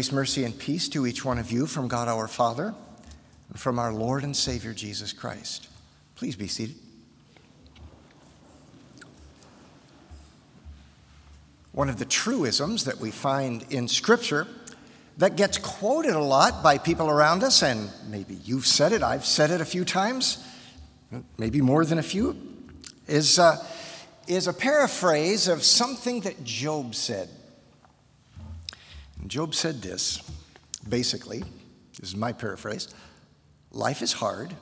Grace, mercy, and peace to each one of you from God our Father and from our Lord and Savior Jesus Christ. Please be seated. One of the truisms that we find in Scripture that gets quoted a lot by people around us, and maybe you've said it, I've said it a few times, maybe more than a few, is, uh, is a paraphrase of something that Job said. Job said this basically, this is my paraphrase life is hard,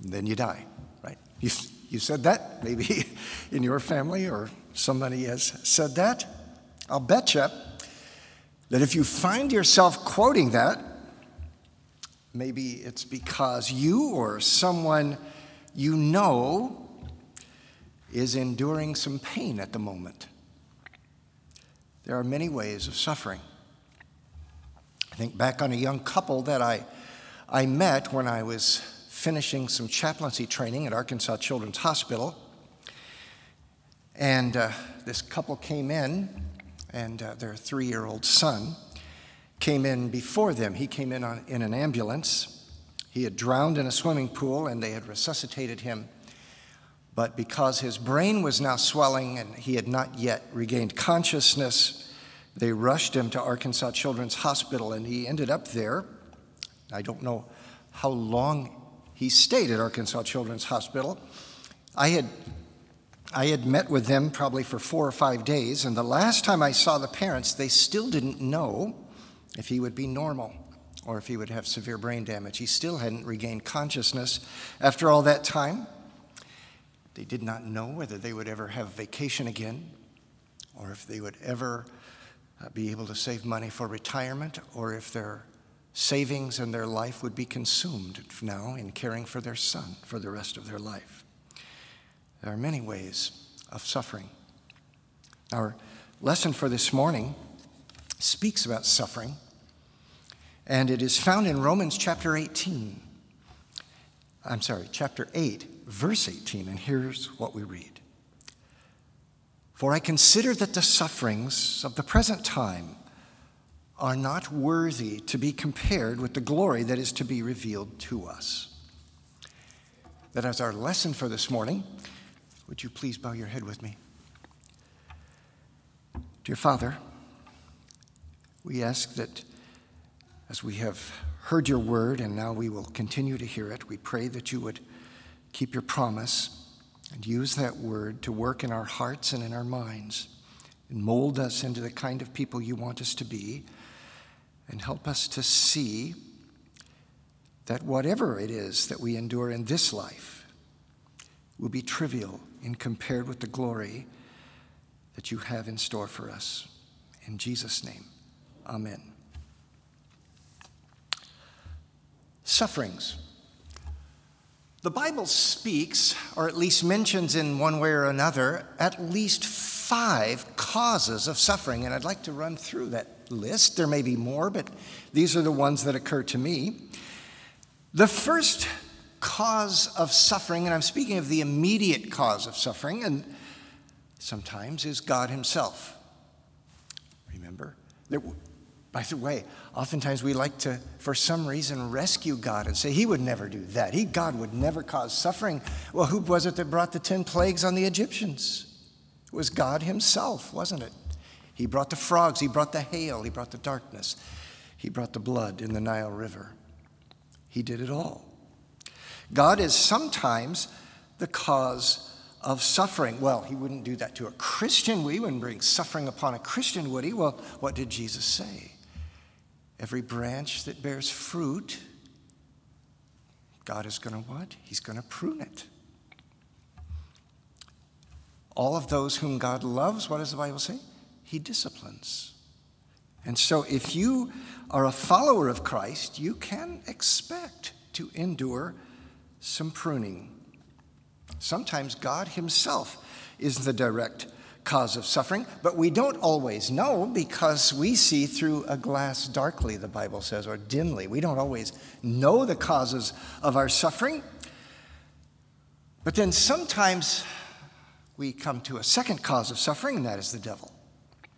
then you die, right? You, you said that, maybe in your family or somebody has said that. I'll bet you that if you find yourself quoting that, maybe it's because you or someone you know is enduring some pain at the moment. There are many ways of suffering. I think back on a young couple that I, I met when I was finishing some chaplaincy training at Arkansas Children's Hospital. And uh, this couple came in, and uh, their three year old son came in before them. He came in on, in an ambulance. He had drowned in a swimming pool, and they had resuscitated him. But because his brain was now swelling and he had not yet regained consciousness, they rushed him to Arkansas Children's Hospital, and he ended up there. I don't know how long he stayed at Arkansas Children's Hospital. I had, I had met with them probably for four or five days, and the last time I saw the parents, they still didn't know if he would be normal or if he would have severe brain damage. He still hadn't regained consciousness after all that time. They did not know whether they would ever have vacation again or if they would ever Uh, be able to save money for retirement or if their savings and their life would be consumed now in caring for their son for the rest of their life. There are many ways of suffering. Our lesson for this morning speaks about suffering, and it is found in Romans chapter 18. I'm sorry, chapter 8, verse 18, and here's what we read For I consider that the sufferings of the present time are not worthy to be compared with the glory that is to be revealed to us. That as our lesson for this morning, would you please bow your head with me? Dear Father, we ask that as we have heard your word and now we will continue to hear it, we pray that you would keep your promise and use that word to work in our hearts and in our minds and mold us into the kind of people you want us to be and help us to see that whatever it is that we endure in this life will be trivial in compared with the glory that you have in store for us. In Jesus' name, amen. Sufferings. The Bible speaks, or at least mentions in one way or another, at least five causes of suffering, and I'd like to run through that list. There may be more, but these are the ones that occur to me. The first cause of suffering, and I'm speaking of the immediate cause of suffering, and sometimes is God Himself. Remember? By the way, oftentimes we like to, for some reason, rescue God and say He would never do that. He, God would never cause suffering. Well, who was it that brought the 10 plagues on the Egyptians? It was God Himself, wasn't it? He brought the frogs, he brought the hail, he brought the darkness, he brought the blood in the Nile River. He did it all. God is sometimes the cause of suffering. Well, he wouldn't do that to a Christian. We wouldn't bring suffering upon a Christian, would he? Well, what did Jesus say? Every branch that bears fruit, God is going to what? He's going to prune it. All of those whom God loves, what does the Bible say? he disciplines. And so, if you are a follower of Christ, you can expect to endure some pruning. Sometimes God Himself is the direct cause of suffering, but we don't always know because we see through a glass darkly, the Bible says, or dimly. We don't always know the causes of our suffering. But then sometimes we come to a second cause of suffering, and that is the devil.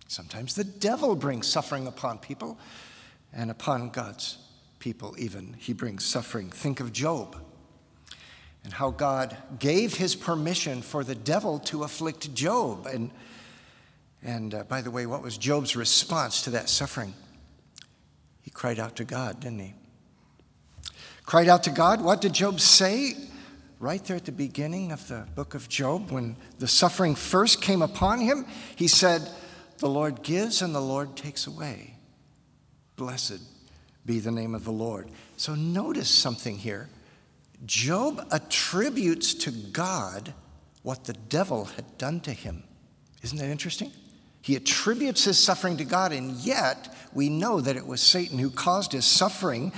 Sometimes the devil brings suffering upon people and upon God's people, even. He brings suffering. Think of Job and how God gave his permission for the devil to afflict Job. And, and uh, by the way, what was Job's response to that suffering? He cried out to God, didn't he? Cried out to God. What did Job say? Right there at the beginning of the book of Job, when the suffering first came upon him, he said, The Lord gives and the Lord takes away. Blessed be the name of the Lord. So notice something here. Job attributes to God what the devil had done to him. Isn't that interesting? He attributes his suffering to God, and yet we know that it was Satan who caused his suffering.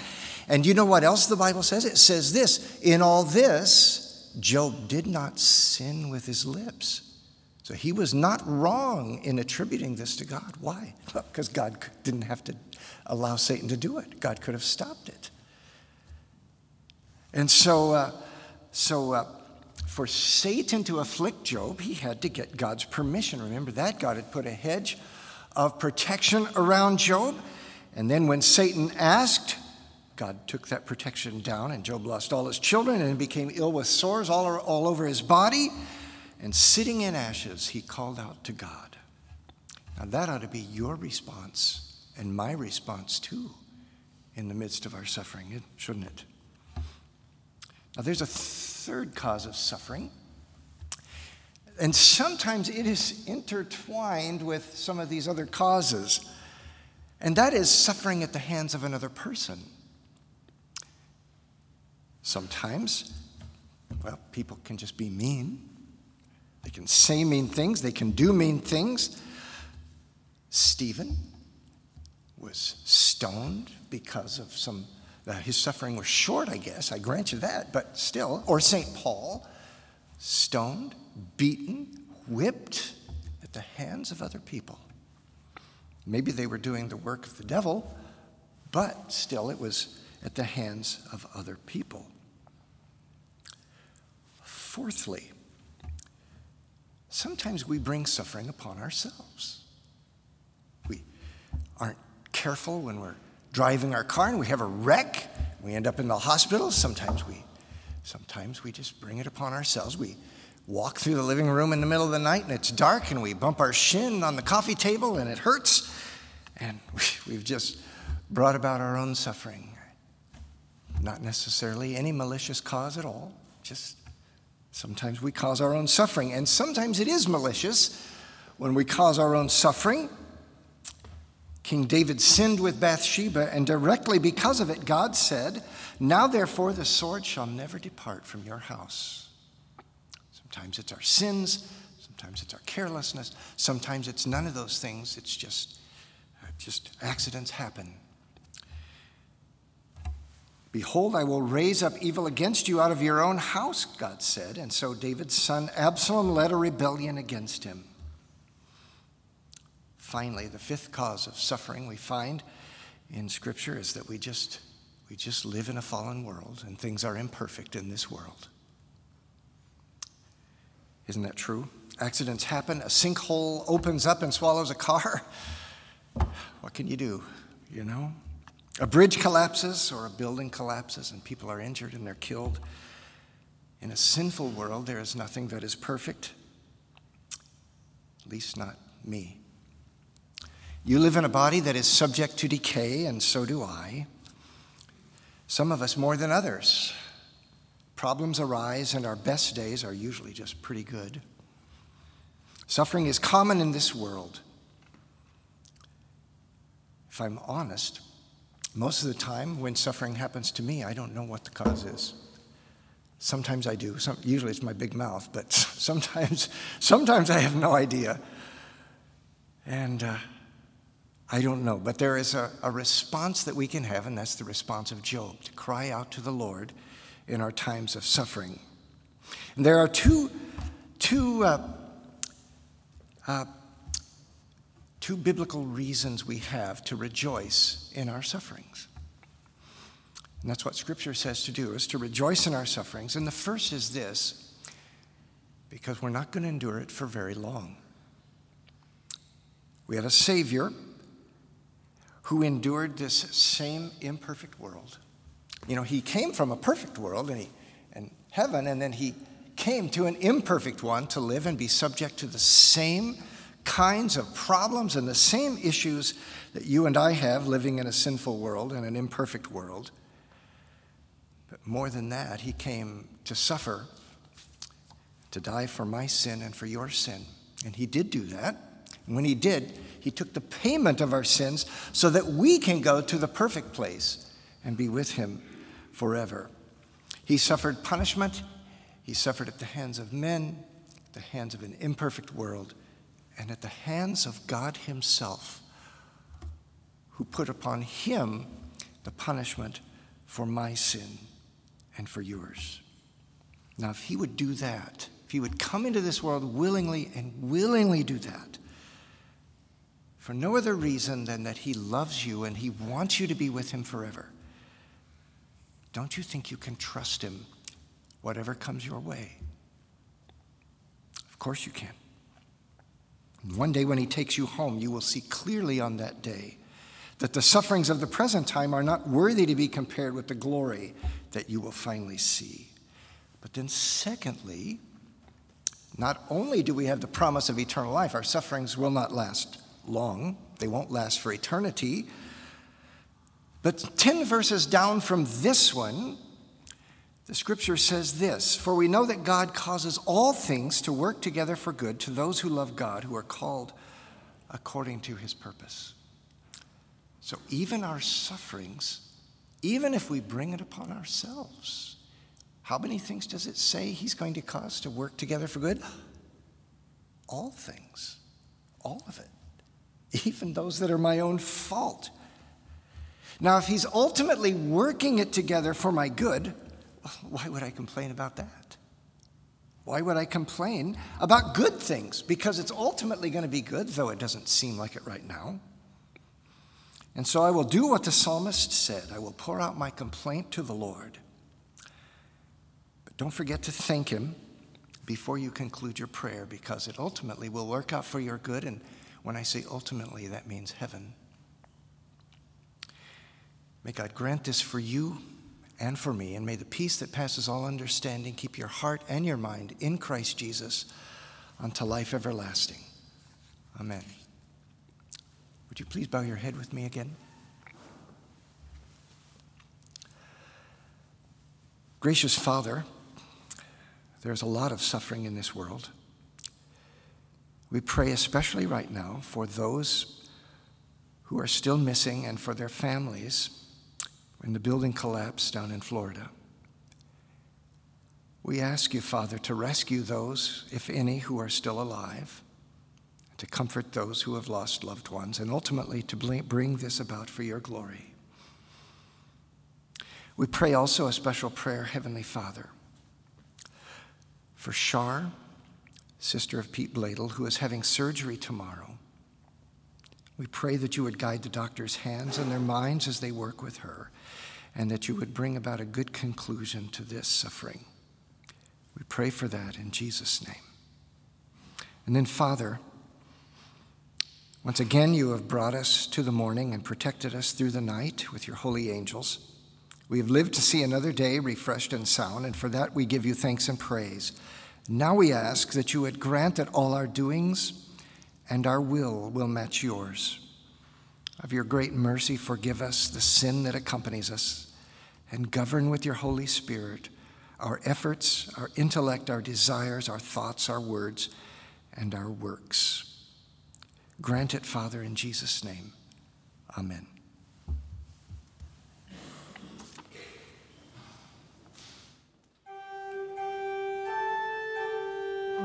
And you know what else the Bible says? It says this In all this, Job did not sin with his lips. So he was not wrong in attributing this to God. Why? Because God didn't have to allow Satan to do it, God could have stopped it. And so, uh, so uh, for Satan to afflict Job, he had to get God's permission. Remember that? God had put a hedge of protection around Job. And then when Satan asked, God took that protection down, and Job lost all his children and became ill with sores all, all over his body. And sitting in ashes, he called out to God. Now, that ought to be your response and my response too in the midst of our suffering, shouldn't it? Now, there's a third cause of suffering, and sometimes it is intertwined with some of these other causes, and that is suffering at the hands of another person. Sometimes, well, people can just be mean. They can say mean things, they can do mean things. Stephen was stoned because of some uh, his suffering was short, I guess, I grant you that, but still. Or St. Paul, stoned, beaten, whipped at the hands of other people. Maybe they were doing the work of the devil, but still it was at the hands of other people. Fourthly, sometimes we bring suffering upon ourselves. We aren't careful when we're driving our car and we have a wreck, we end up in the hospital. Sometimes we, sometimes we just bring it upon ourselves. We walk through the living room in the middle of the night and it's dark and we bump our shin on the coffee table and it hurts. And we've just brought about our own suffering. Not necessarily any malicious cause at all, just sometimes we cause our own suffering. And sometimes it is malicious when we cause our own suffering King David sinned with Bathsheba, and directly because of it, God said, Now therefore the sword shall never depart from your house. Sometimes it's our sins, sometimes it's our carelessness, sometimes it's none of those things. It's just, uh, just accidents happen. Behold, I will raise up evil against you out of your own house, God said. And so David's son Absalom led a rebellion against him. Finally, the fifth cause of suffering we find in Scripture is that we just, we just live in a fallen world and things are imperfect in this world. Isn't that true? Accidents happen, a sinkhole opens up and swallows a car. What can you do? You know? A bridge collapses or a building collapses and people are injured and they're killed. In a sinful world, there is nothing that is perfect, at least not me. You live in a body that is subject to decay, and so do I. Some of us more than others. Problems arise, and our best days are usually just pretty good. Suffering is common in this world. If I'm honest, most of the time when suffering happens to me, I don't know what the cause is. Sometimes I do. Some, usually it's my big mouth, but sometimes, sometimes I have no idea. And uh, I don't know, but there is a, a response that we can have, and that's the response of Job to cry out to the Lord in our times of suffering. And there are two, two, uh, uh, two biblical reasons we have to rejoice in our sufferings. And that's what Scripture says to do, is to rejoice in our sufferings. And the first is this because we're not going to endure it for very long. We have a Savior who endured this same imperfect world. You know, he came from a perfect world and, he, and heaven, and then he came to an imperfect one to live and be subject to the same kinds of problems and the same issues that you and I have living in a sinful world and an imperfect world. But more than that, he came to suffer, to die for my sin and for your sin. And he did do that. And when he did, he took the payment of our sins so that we can go to the perfect place and be with him forever. He suffered punishment. He suffered at the hands of men, the hands of an imperfect world, and at the hands of God Himself, who put upon Him the punishment for my sin and for yours. Now, if He would do that, if He would come into this world willingly and willingly do that, for no other reason than that He loves you and He wants you to be with Him forever, don't you think you can trust Him whatever comes your way? Of course you can. One day when he takes you home, you will see clearly on that day that the sufferings of the present time are not worthy to be compared with the glory that you will finally see. But then, secondly, not only do we have the promise of eternal life, our sufferings will not last long, they won't last for eternity. But 10 verses down from this one, the scripture says this For we know that God causes all things to work together for good to those who love God, who are called according to his purpose. So even our sufferings, even if we bring it upon ourselves, how many things does it say he's going to cause to work together for good? All things, all of it, even those that are my own fault. Now, if he's ultimately working it together for my good, why would I complain about that? Why would I complain about good things? Because it's ultimately going to be good, though it doesn't seem like it right now. And so I will do what the psalmist said I will pour out my complaint to the Lord. But don't forget to thank Him before you conclude your prayer, because it ultimately will work out for your good. And when I say ultimately, that means heaven. May God grant this for you and for me. And may the peace that passes all understanding keep your heart and your mind in Christ Jesus unto life everlasting. Amen. Would you please bow your head with me again? Gracious Father, there's a lot of suffering in this world. We pray especially right now for those who are still missing and for their families when the building collapsed down in Florida. We ask you, Father, to rescue those, if any, who are still alive, to comfort those who have lost loved ones, and ultimately to bring this about for your glory. We pray also a special prayer, Heavenly Father, for Shar, sister of Pete Bladel, who is having surgery tomorrow. We pray that you would guide the doctor's hands and their minds as they work with her and that you would bring about a good conclusion to this suffering. We pray for that in Jesus' name. And then, Father, once again, you have brought us to the morning and protected us through the night with your holy angels. We have lived to see another day refreshed and sound, and for that we give you thanks and praise. Now we ask that you would grant that all our doings and our will will match yours. Of your great mercy, forgive us the sin that accompanies us and govern with your Holy Spirit our efforts, our intellect, our desires, our thoughts, our words, and our works. Grant it, Father, in Jesus' name. Amen.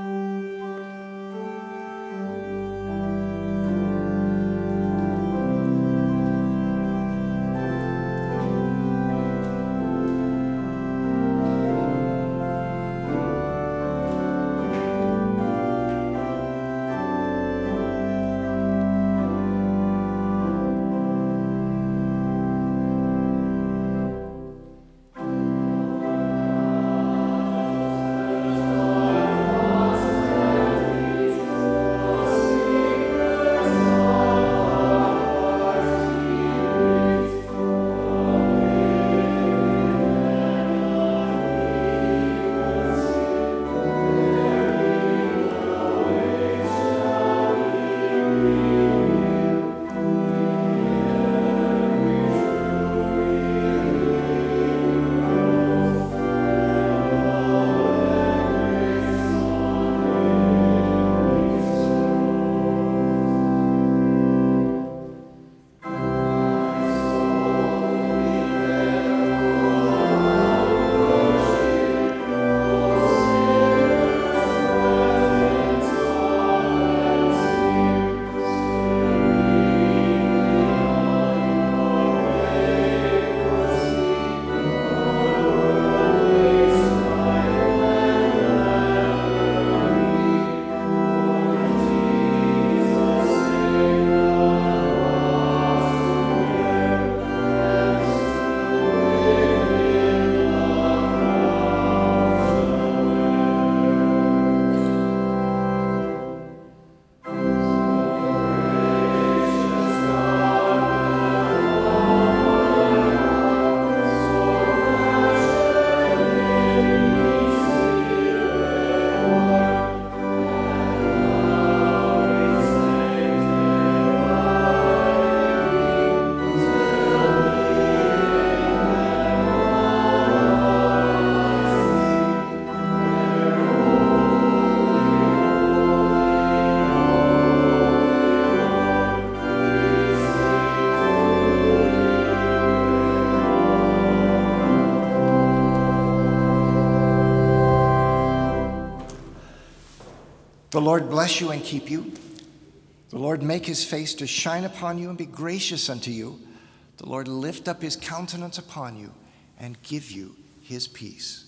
Música Lord bless you and keep you. The Lord make his face to shine upon you and be gracious unto you. The Lord lift up his countenance upon you and give you his peace.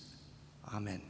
Amen.